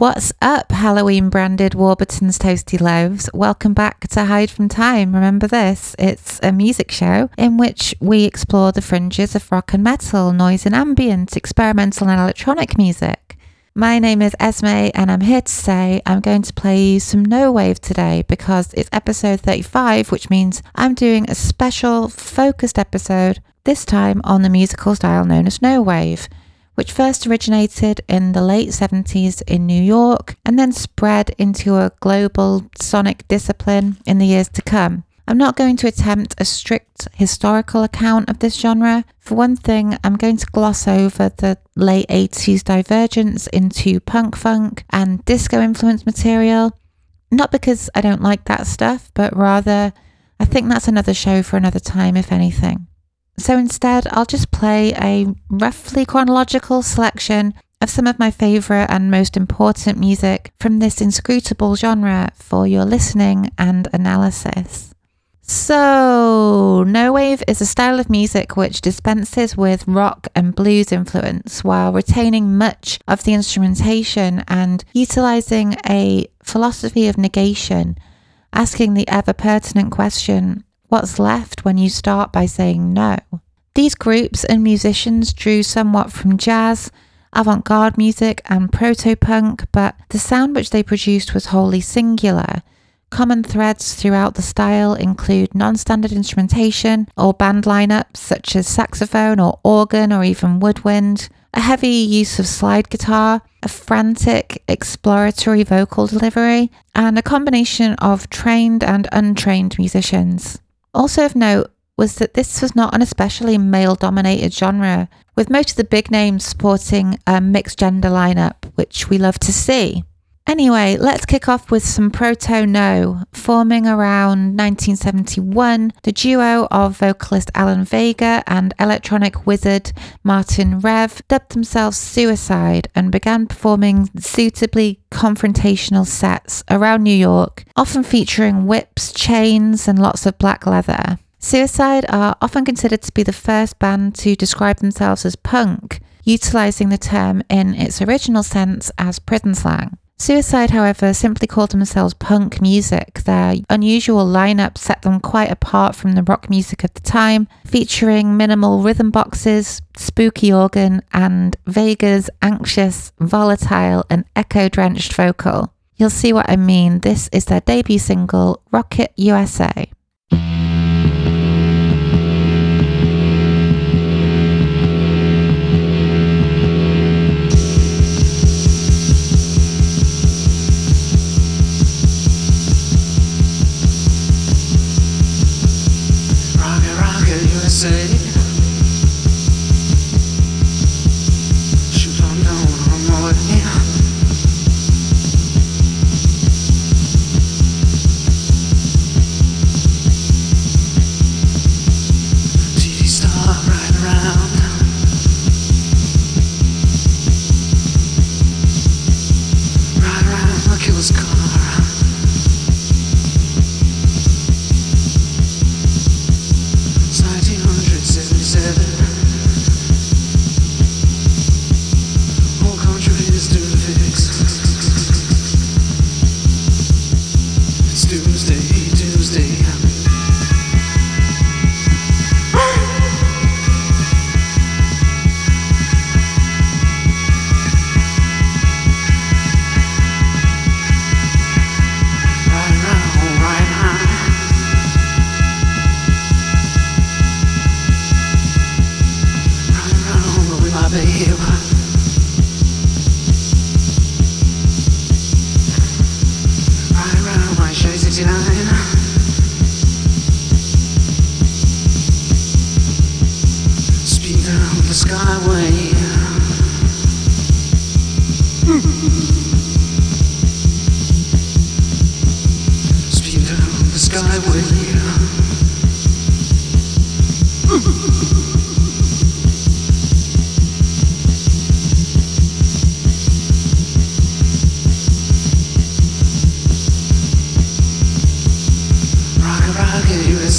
What's up, Halloween branded Warburton's Toasty Loaves? Welcome back to Hide from Time. Remember this? It's a music show in which we explore the fringes of rock and metal, noise and ambient, experimental and electronic music. My name is Esme, and I'm here to say I'm going to play you some No Wave today because it's episode 35, which means I'm doing a special focused episode, this time on the musical style known as No Wave which first originated in the late 70s in New York and then spread into a global sonic discipline in the years to come. I'm not going to attempt a strict historical account of this genre. For one thing, I'm going to gloss over the late 80s divergence into punk funk and disco influenced material. Not because I don't like that stuff, but rather I think that's another show for another time, if anything. So instead, I'll just play a roughly chronological selection of some of my favourite and most important music from this inscrutable genre for your listening and analysis. So, no wave is a style of music which dispenses with rock and blues influence while retaining much of the instrumentation and utilizing a philosophy of negation, asking the ever pertinent question what's left when you start by saying no. These groups and musicians drew somewhat from jazz, avant garde music, and proto punk, but the sound which they produced was wholly singular. Common threads throughout the style include non standard instrumentation or band lineups such as saxophone or organ or even woodwind, a heavy use of slide guitar, a frantic, exploratory vocal delivery, and a combination of trained and untrained musicians. Also of note was that this was not an especially male dominated genre, with most of the big names sporting a mixed gender lineup, which we love to see. Anyway, let's kick off with some Proto No. Forming around 1971, the duo of vocalist Alan Vega and electronic wizard Martin Rev dubbed themselves Suicide and began performing suitably confrontational sets around New York, often featuring whips, chains, and lots of black leather. Suicide are often considered to be the first band to describe themselves as punk, utilizing the term in its original sense as prison slang. Suicide, however, simply called themselves punk music. Their unusual lineup set them quite apart from the rock music of the time, featuring minimal rhythm boxes, spooky organ, and Vega's anxious, volatile, and echo drenched vocal. You'll see what I mean. This is their debut single, Rocket USA. say.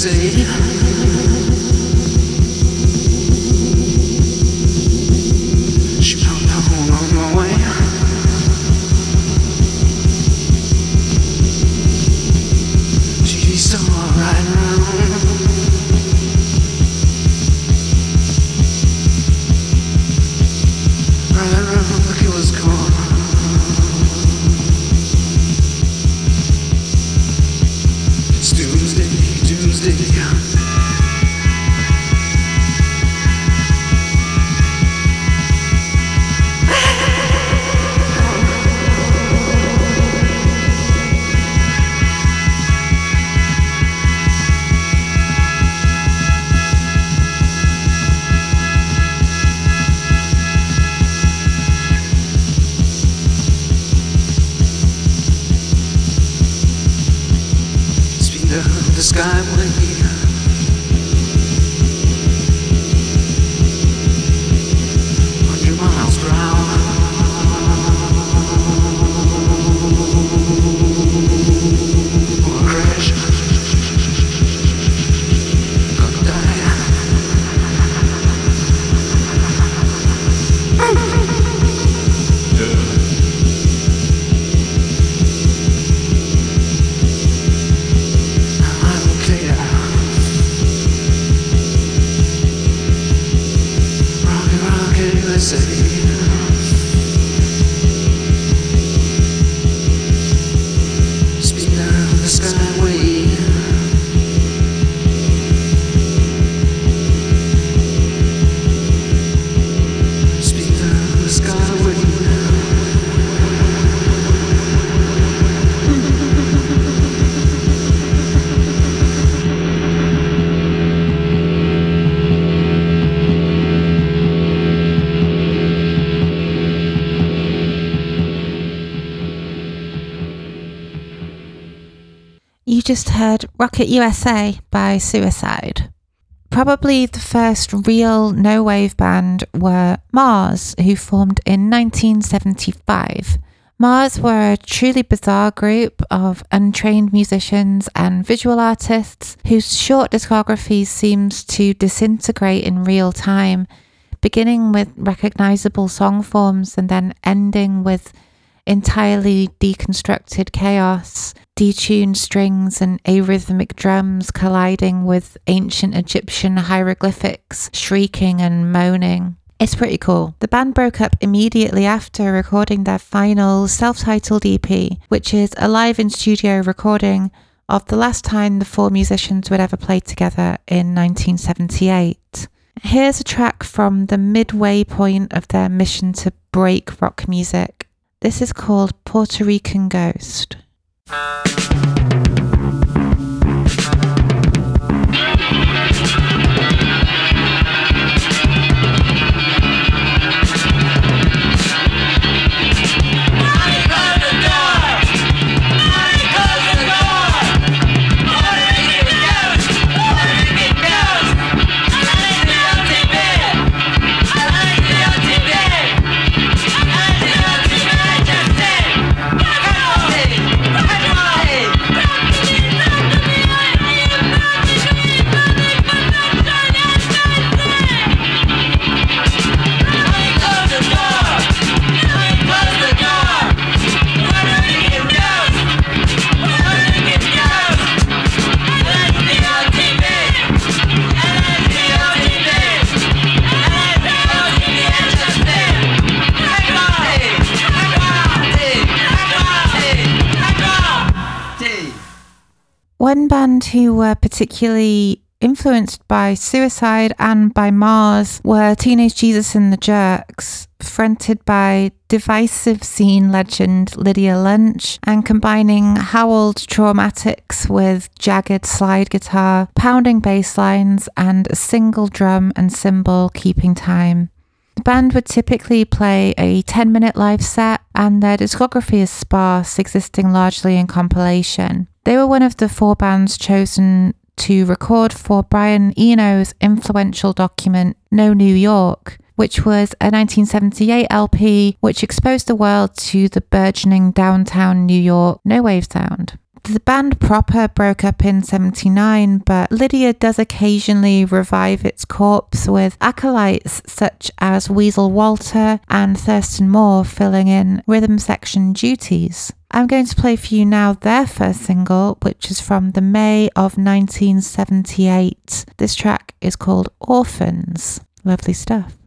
see. Heard Rocket USA by Suicide. Probably the first real no wave band were Mars, who formed in 1975. Mars were a truly bizarre group of untrained musicians and visual artists whose short discography seems to disintegrate in real time, beginning with recognizable song forms and then ending with entirely deconstructed chaos, detuned strings and arrhythmic drums colliding with ancient Egyptian hieroglyphics, shrieking and moaning. It's pretty cool. The band broke up immediately after recording their final self titled EP, which is a live in studio recording of the last time the four musicians would ever play together in 1978. Here's a track from the midway point of their mission to break rock music. This is called Puerto Rican Ghost. Thank you. One band who were particularly influenced by Suicide and by Mars were Teenage Jesus and the Jerks, fronted by divisive scene legend Lydia Lunch and combining howled traumatics with jagged slide guitar, pounding bass lines, and a single drum and cymbal keeping time. The band would typically play a 10 minute live set, and their discography is sparse, existing largely in compilation. They were one of the four bands chosen to record for Brian Eno's influential document, No New York, which was a 1978 LP which exposed the world to the burgeoning downtown New York no wave sound. The band proper broke up in 79, but Lydia does occasionally revive its corpse with acolytes such as Weasel Walter and Thurston Moore filling in rhythm section duties. I'm going to play for you now their first single, which is from the May of 1978. This track is called Orphans. Lovely stuff.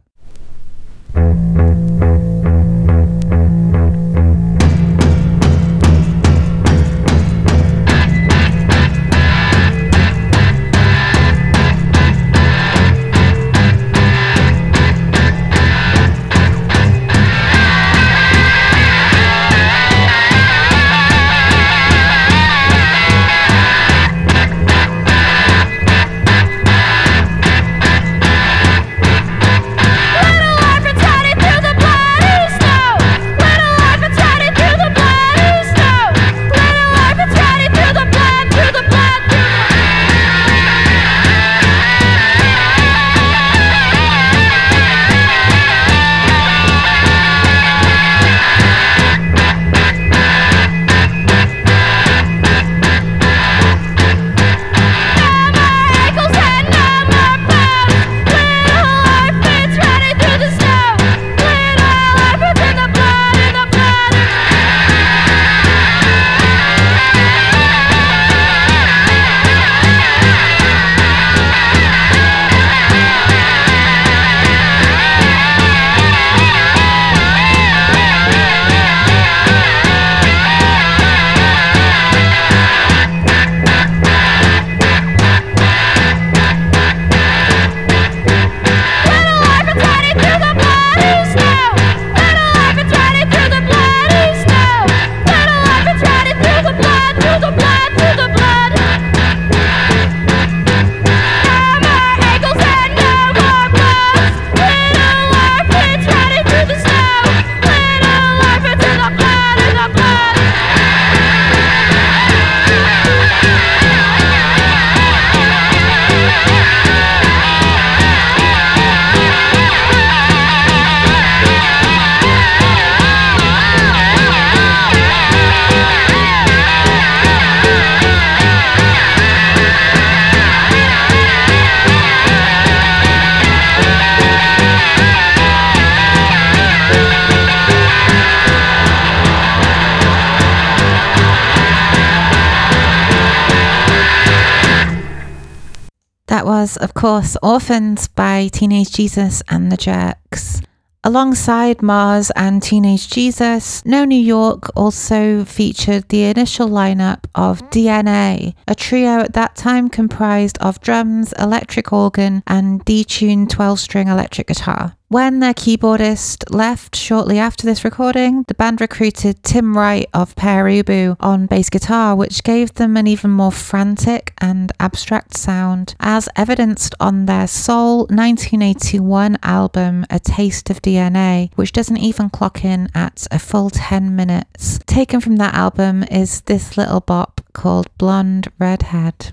Course, Orphans by Teenage Jesus and the Jerks. Alongside Mars and Teenage Jesus, No New York also featured the initial lineup of DNA, a trio at that time comprised of drums, electric organ, and detuned 12 string electric guitar. When their keyboardist left shortly after this recording, the band recruited Tim Wright of Pere Ubu on bass guitar, which gave them an even more frantic and abstract sound, as evidenced on their sole 1981 album, A Taste of DNA, which doesn't even clock in at a full 10 minutes. Taken from that album is this little bop called Blonde Redhead.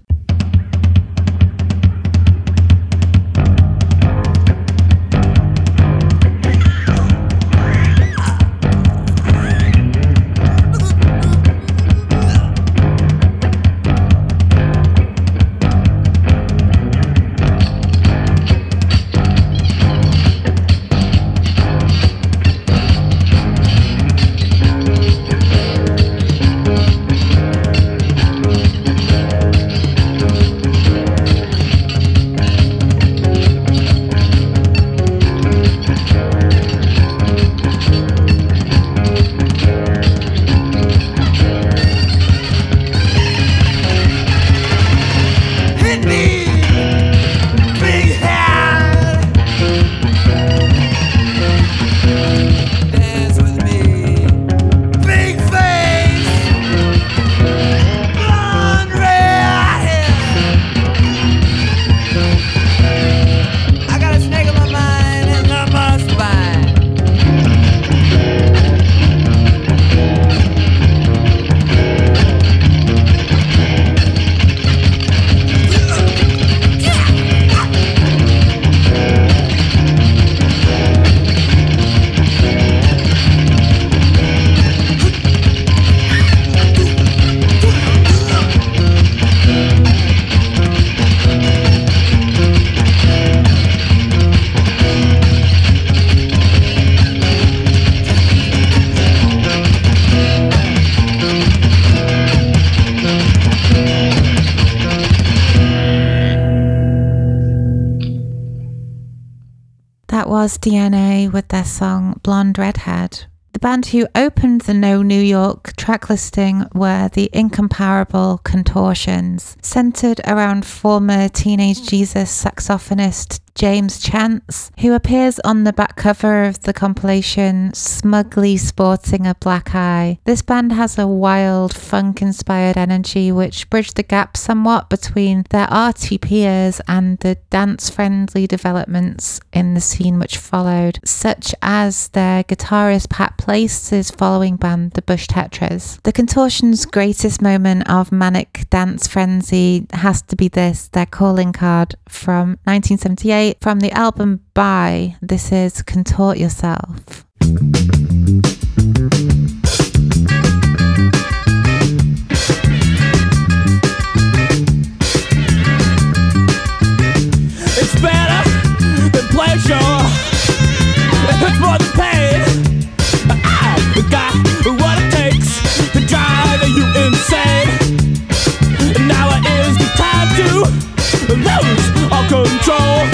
DNA with their song Blonde Redhead. Band who opened the No New York track listing were the incomparable Contortions, centered around former Teenage Jesus saxophonist James Chance, who appears on the back cover of the compilation smugly sporting a black eye. This band has a wild, funk inspired energy which bridged the gap somewhat between their arty peers and the dance friendly developments in the scene which followed, such as their guitarist Pat Place's following band, the Bush Tetras. The Contortion's greatest moment of manic dance frenzy has to be this, their calling card from 1978 from the album Buy. This is Contort Yourself. It's better than pleasure. It's more than pain. Control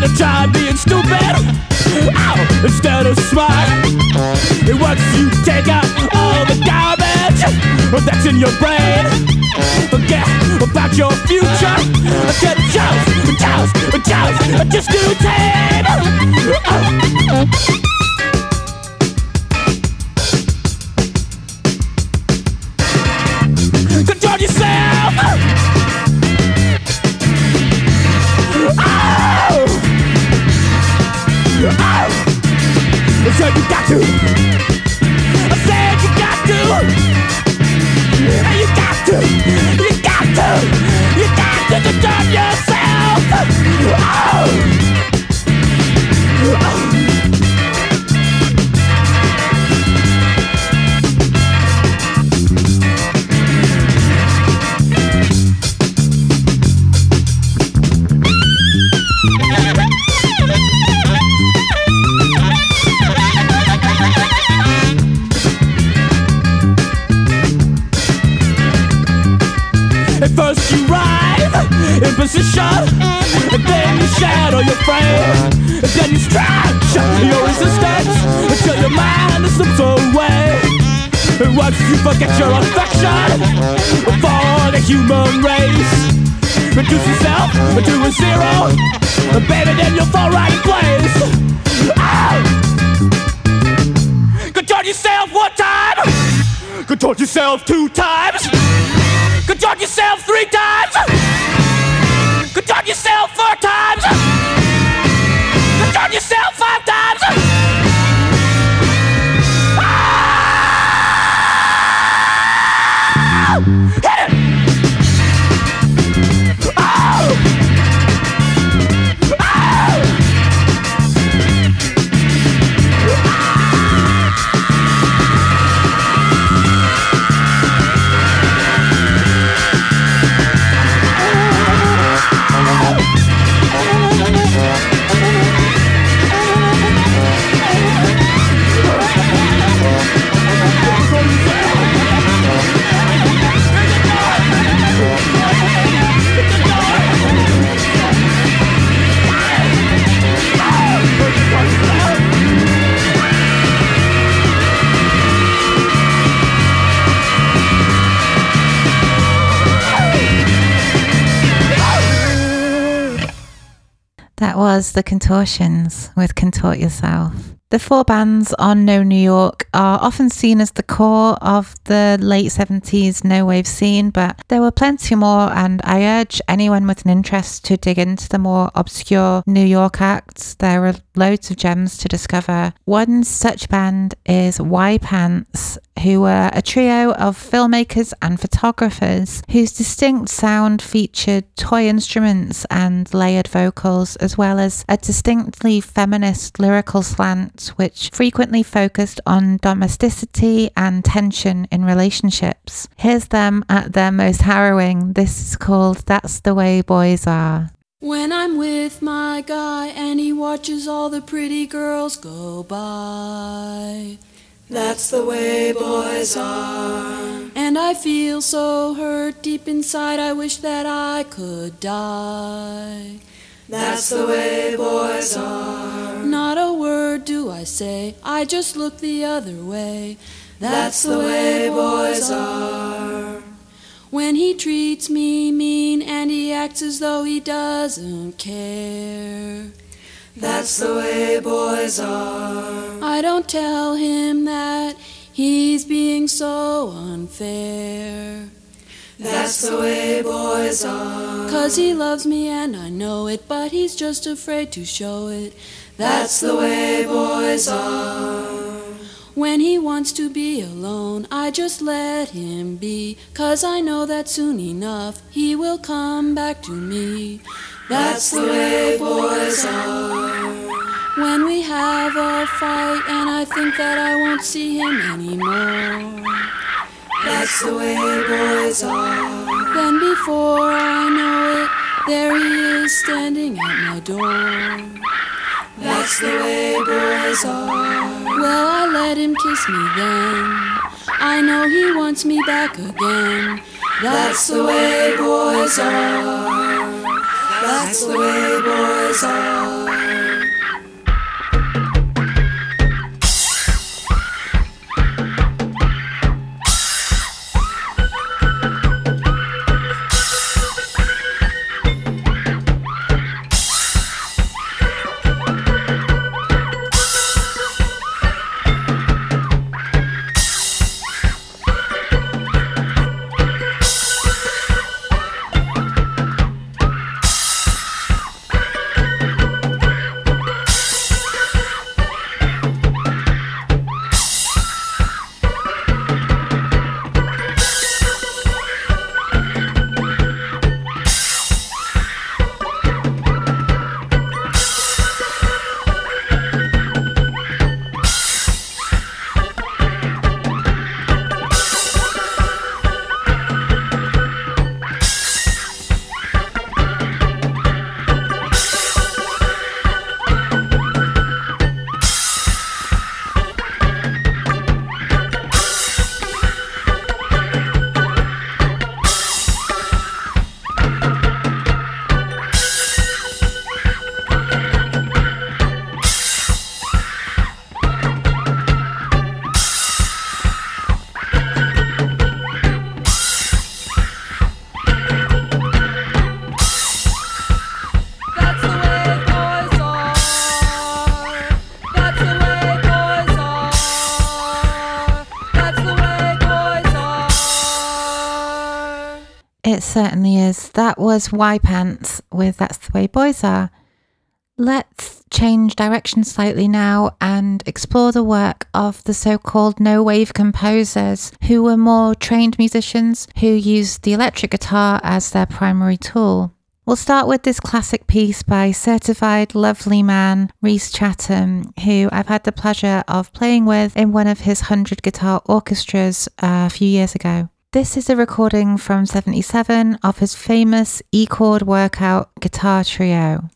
better try being stupid. Ow! Instead of smart. And Once you take out all the garbage that's in your brain, forget about your future. Get just, just, just, just do time. Oh. Uh. Forget your affection for the human race, reduce yourself to a zero, baby, then you'll fall right in place. Oh! Control yourself one time, control yourself two times. Control yourself three times. Control yourself four times. That was The Contortions with Contort Yourself. The four bands on No New York are often seen as the core of the late 70s no wave scene, but there were plenty more, and I urge anyone with an interest to dig into the more obscure New York acts. There are loads of gems to discover. One such band is Y Pants, who were a trio of filmmakers and photographers whose distinct sound featured toy instruments and layered vocals, as well as a distinctly feminist lyrical slant, which frequently focused on domesticity and tension in relationships. Here's them at their most harrowing. This is called That's the Way Boys Are. When I'm with my guy and he watches all the pretty girls go by. That's the way boys are. And I feel so hurt deep inside, I wish that I could die. That's the way boys are. Not a word do I say, I just look the other way. That's the way boys are. When he treats me mean and he acts as though he doesn't care. That's the way boys are. I don't tell him that he's being so unfair. That's the way boys are. Cause he loves me and I know it, but he's just afraid to show it. That's the way boys are. When he wants to be alone, I just let him be. Cause I know that soon enough he will come back to me. That's the way boys are. When we have a fight and I think that I won't see him anymore. That's the way boys are. Then before I know it, there he is standing at my door. That's the way boys are. Well, I let him kiss me then. I know he wants me back again. That's the way boys are. That's the way boys are. It certainly is. That was Y Pants with That's the Way Boys Are. Let's change direction slightly now and explore the work of the so called no wave composers, who were more trained musicians who used the electric guitar as their primary tool. We'll start with this classic piece by certified lovely man Rhys Chatham, who I've had the pleasure of playing with in one of his 100 guitar orchestras uh, a few years ago. This is a recording from 77 of his famous E chord workout guitar trio.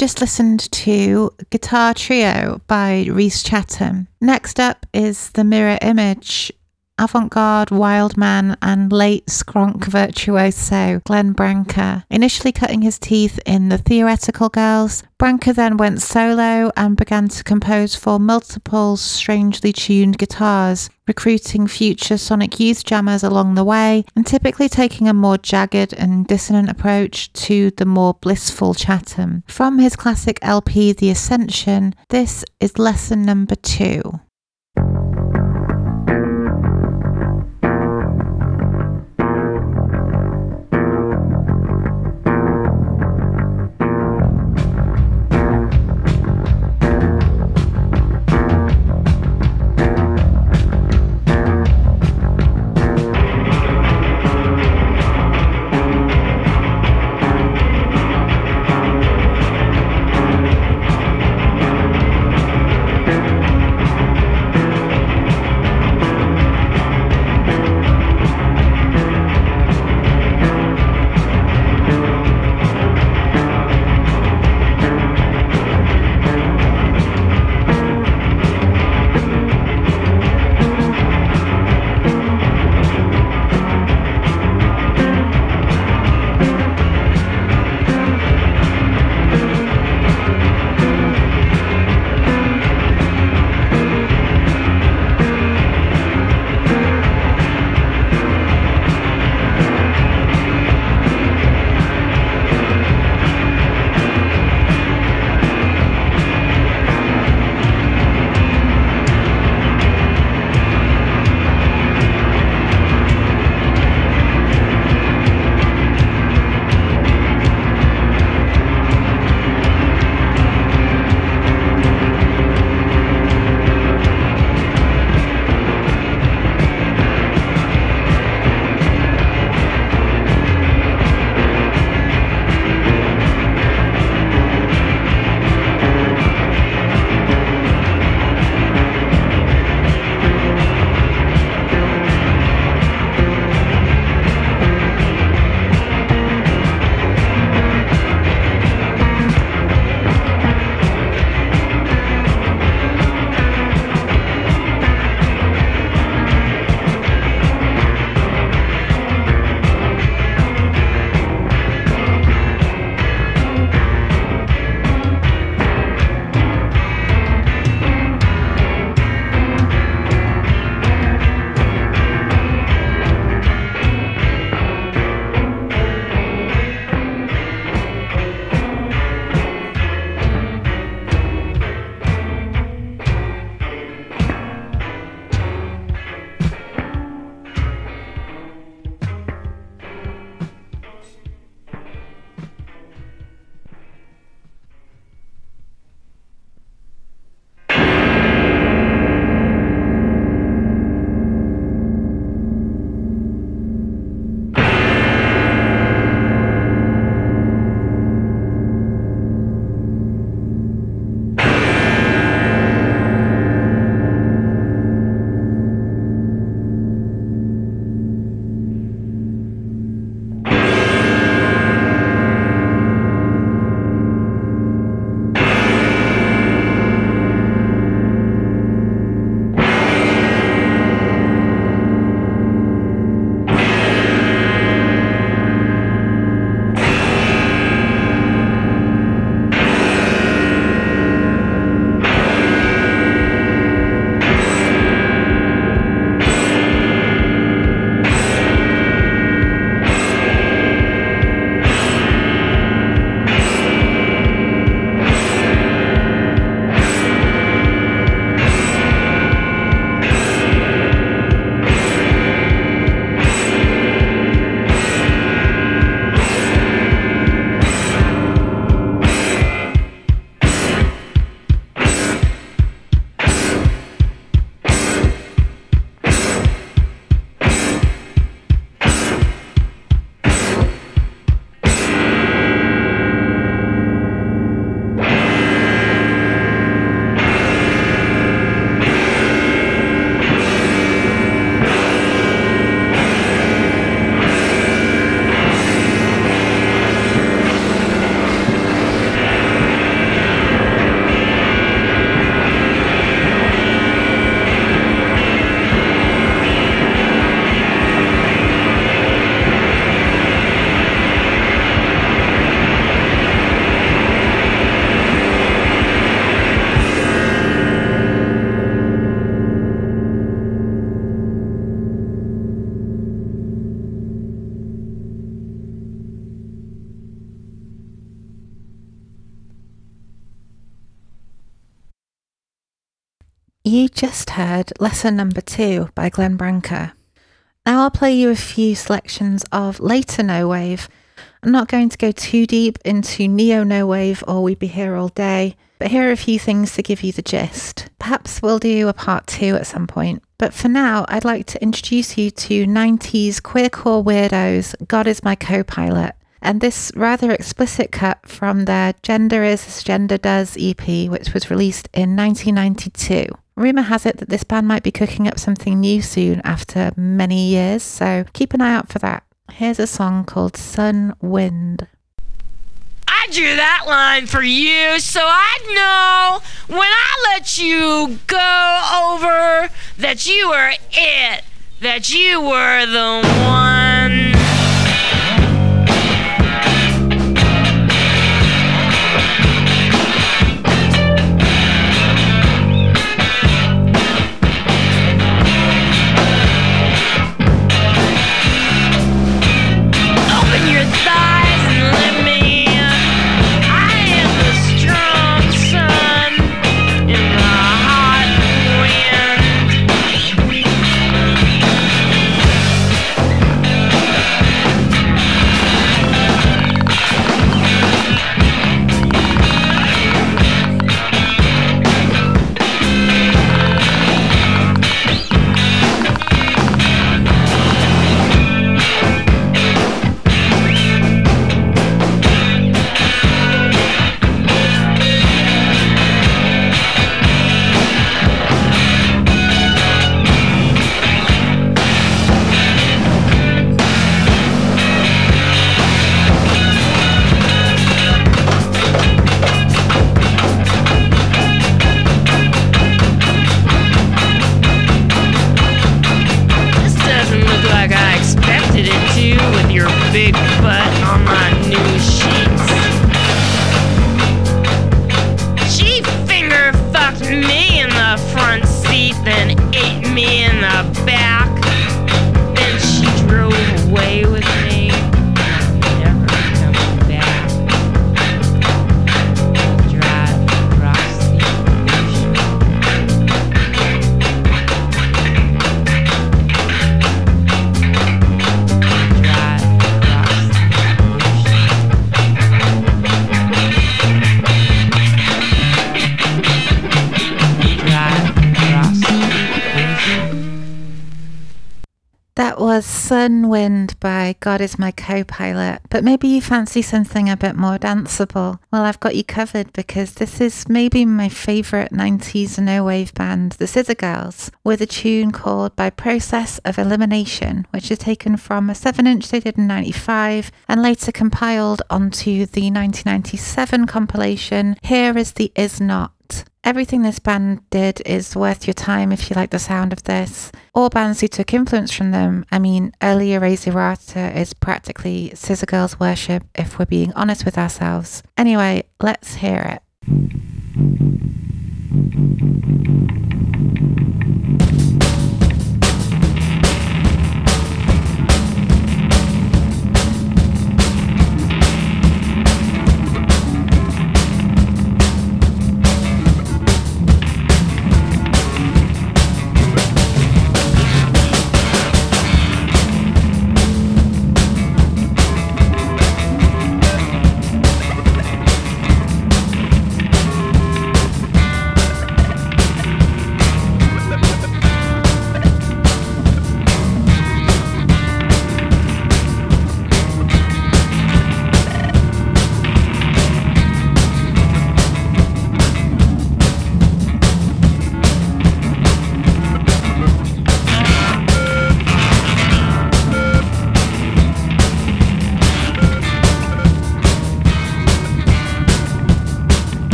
Just listened to Guitar Trio by Rhys Chatham. Next up is The Mirror Image, avant garde wild man and late skronk virtuoso Glenn Branca. Initially cutting his teeth in the Theoretical Girls, Branca then went solo and began to compose for multiple strangely tuned guitars, recruiting future Sonic Youth jammers along the way, and typically taking a more jagged and dissonant approach to the more blissful Chatham. From his classic LP The Ascension, this is lesson number two. Heard Lesson Number Two by Glenn Branca. Now I'll play you a few selections of later no wave. I'm not going to go too deep into neo no wave or we'd be here all day, but here are a few things to give you the gist. Perhaps we'll do a part two at some point. But for now, I'd like to introduce you to 90s queercore weirdos, God is my co pilot, and this rather explicit cut from their Gender is as Gender Does EP, which was released in 1992. Rumour has it that this band might be cooking up something new soon after many years, so keep an eye out for that. Here's a song called Sun Wind. I drew that line for you so I'd know when I let you go over that you were it, that you were the one. Was Sun Wind by God is My Co pilot, but maybe you fancy something a bit more danceable. Well, I've got you covered because this is maybe my favourite 90s no wave band, the Scissor Girls, with a tune called By Process of Elimination, which is taken from a 7 inch they did in 95 and later compiled onto the 1997 compilation Here is the Is Not. Everything this band did is worth your time if you like the sound of this. All bands who took influence from them, I mean, early Erase Errata is practically Scissor Girls worship if we're being honest with ourselves. Anyway, let's hear it.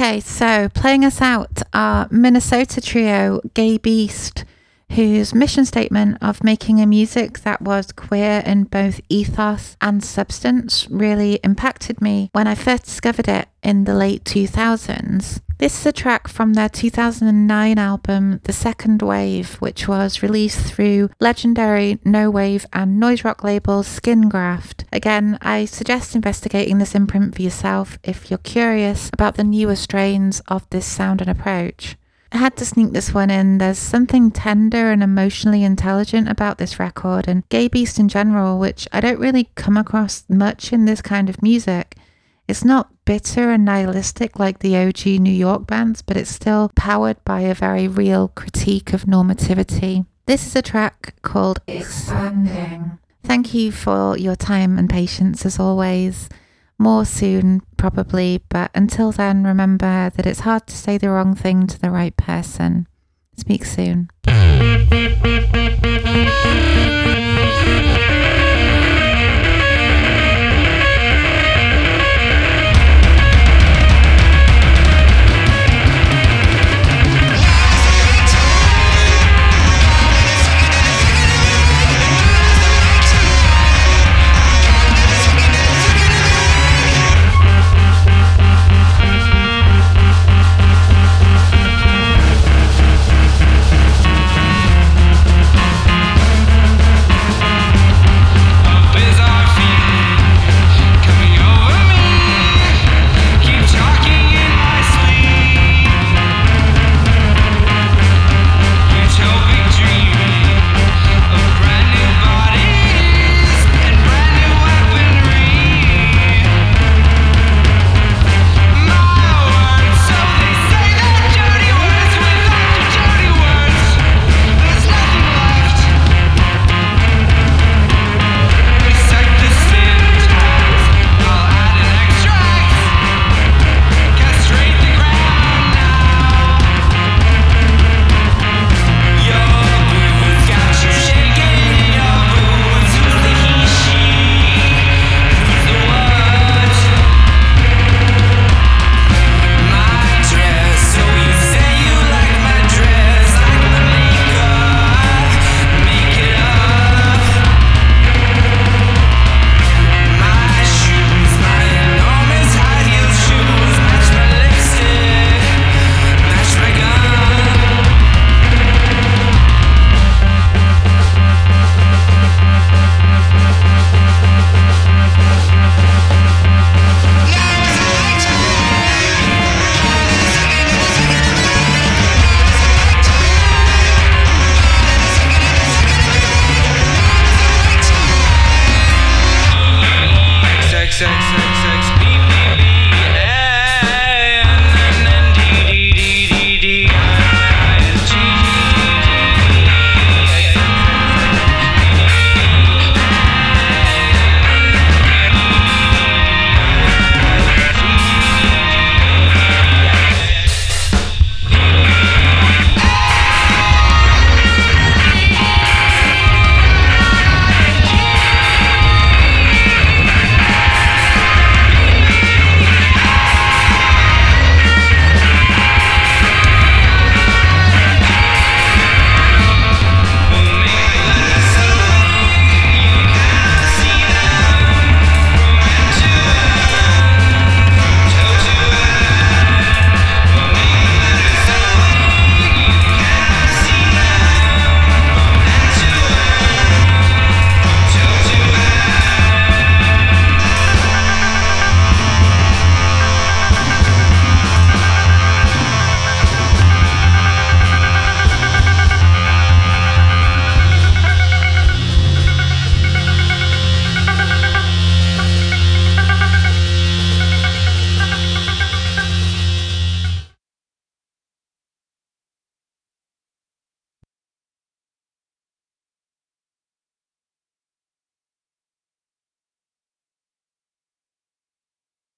Okay, so playing us out are Minnesota trio Gay Beast, whose mission statement of making a music that was queer in both ethos and substance really impacted me when I first discovered it in the late 2000s. This is a track from their 2009 album, The Second Wave, which was released through legendary no wave and noise rock label Skingraft. Again, I suggest investigating this imprint for yourself if you're curious about the newer strains of this sound and approach. I had to sneak this one in. There's something tender and emotionally intelligent about this record and Gay Beast in general, which I don't really come across much in this kind of music. It's not bitter and nihilistic like the OG New York bands, but it's still powered by a very real critique of normativity. This is a track called Expanding. Thank you for your time and patience as always. More soon, probably, but until then, remember that it's hard to say the wrong thing to the right person. Speak soon.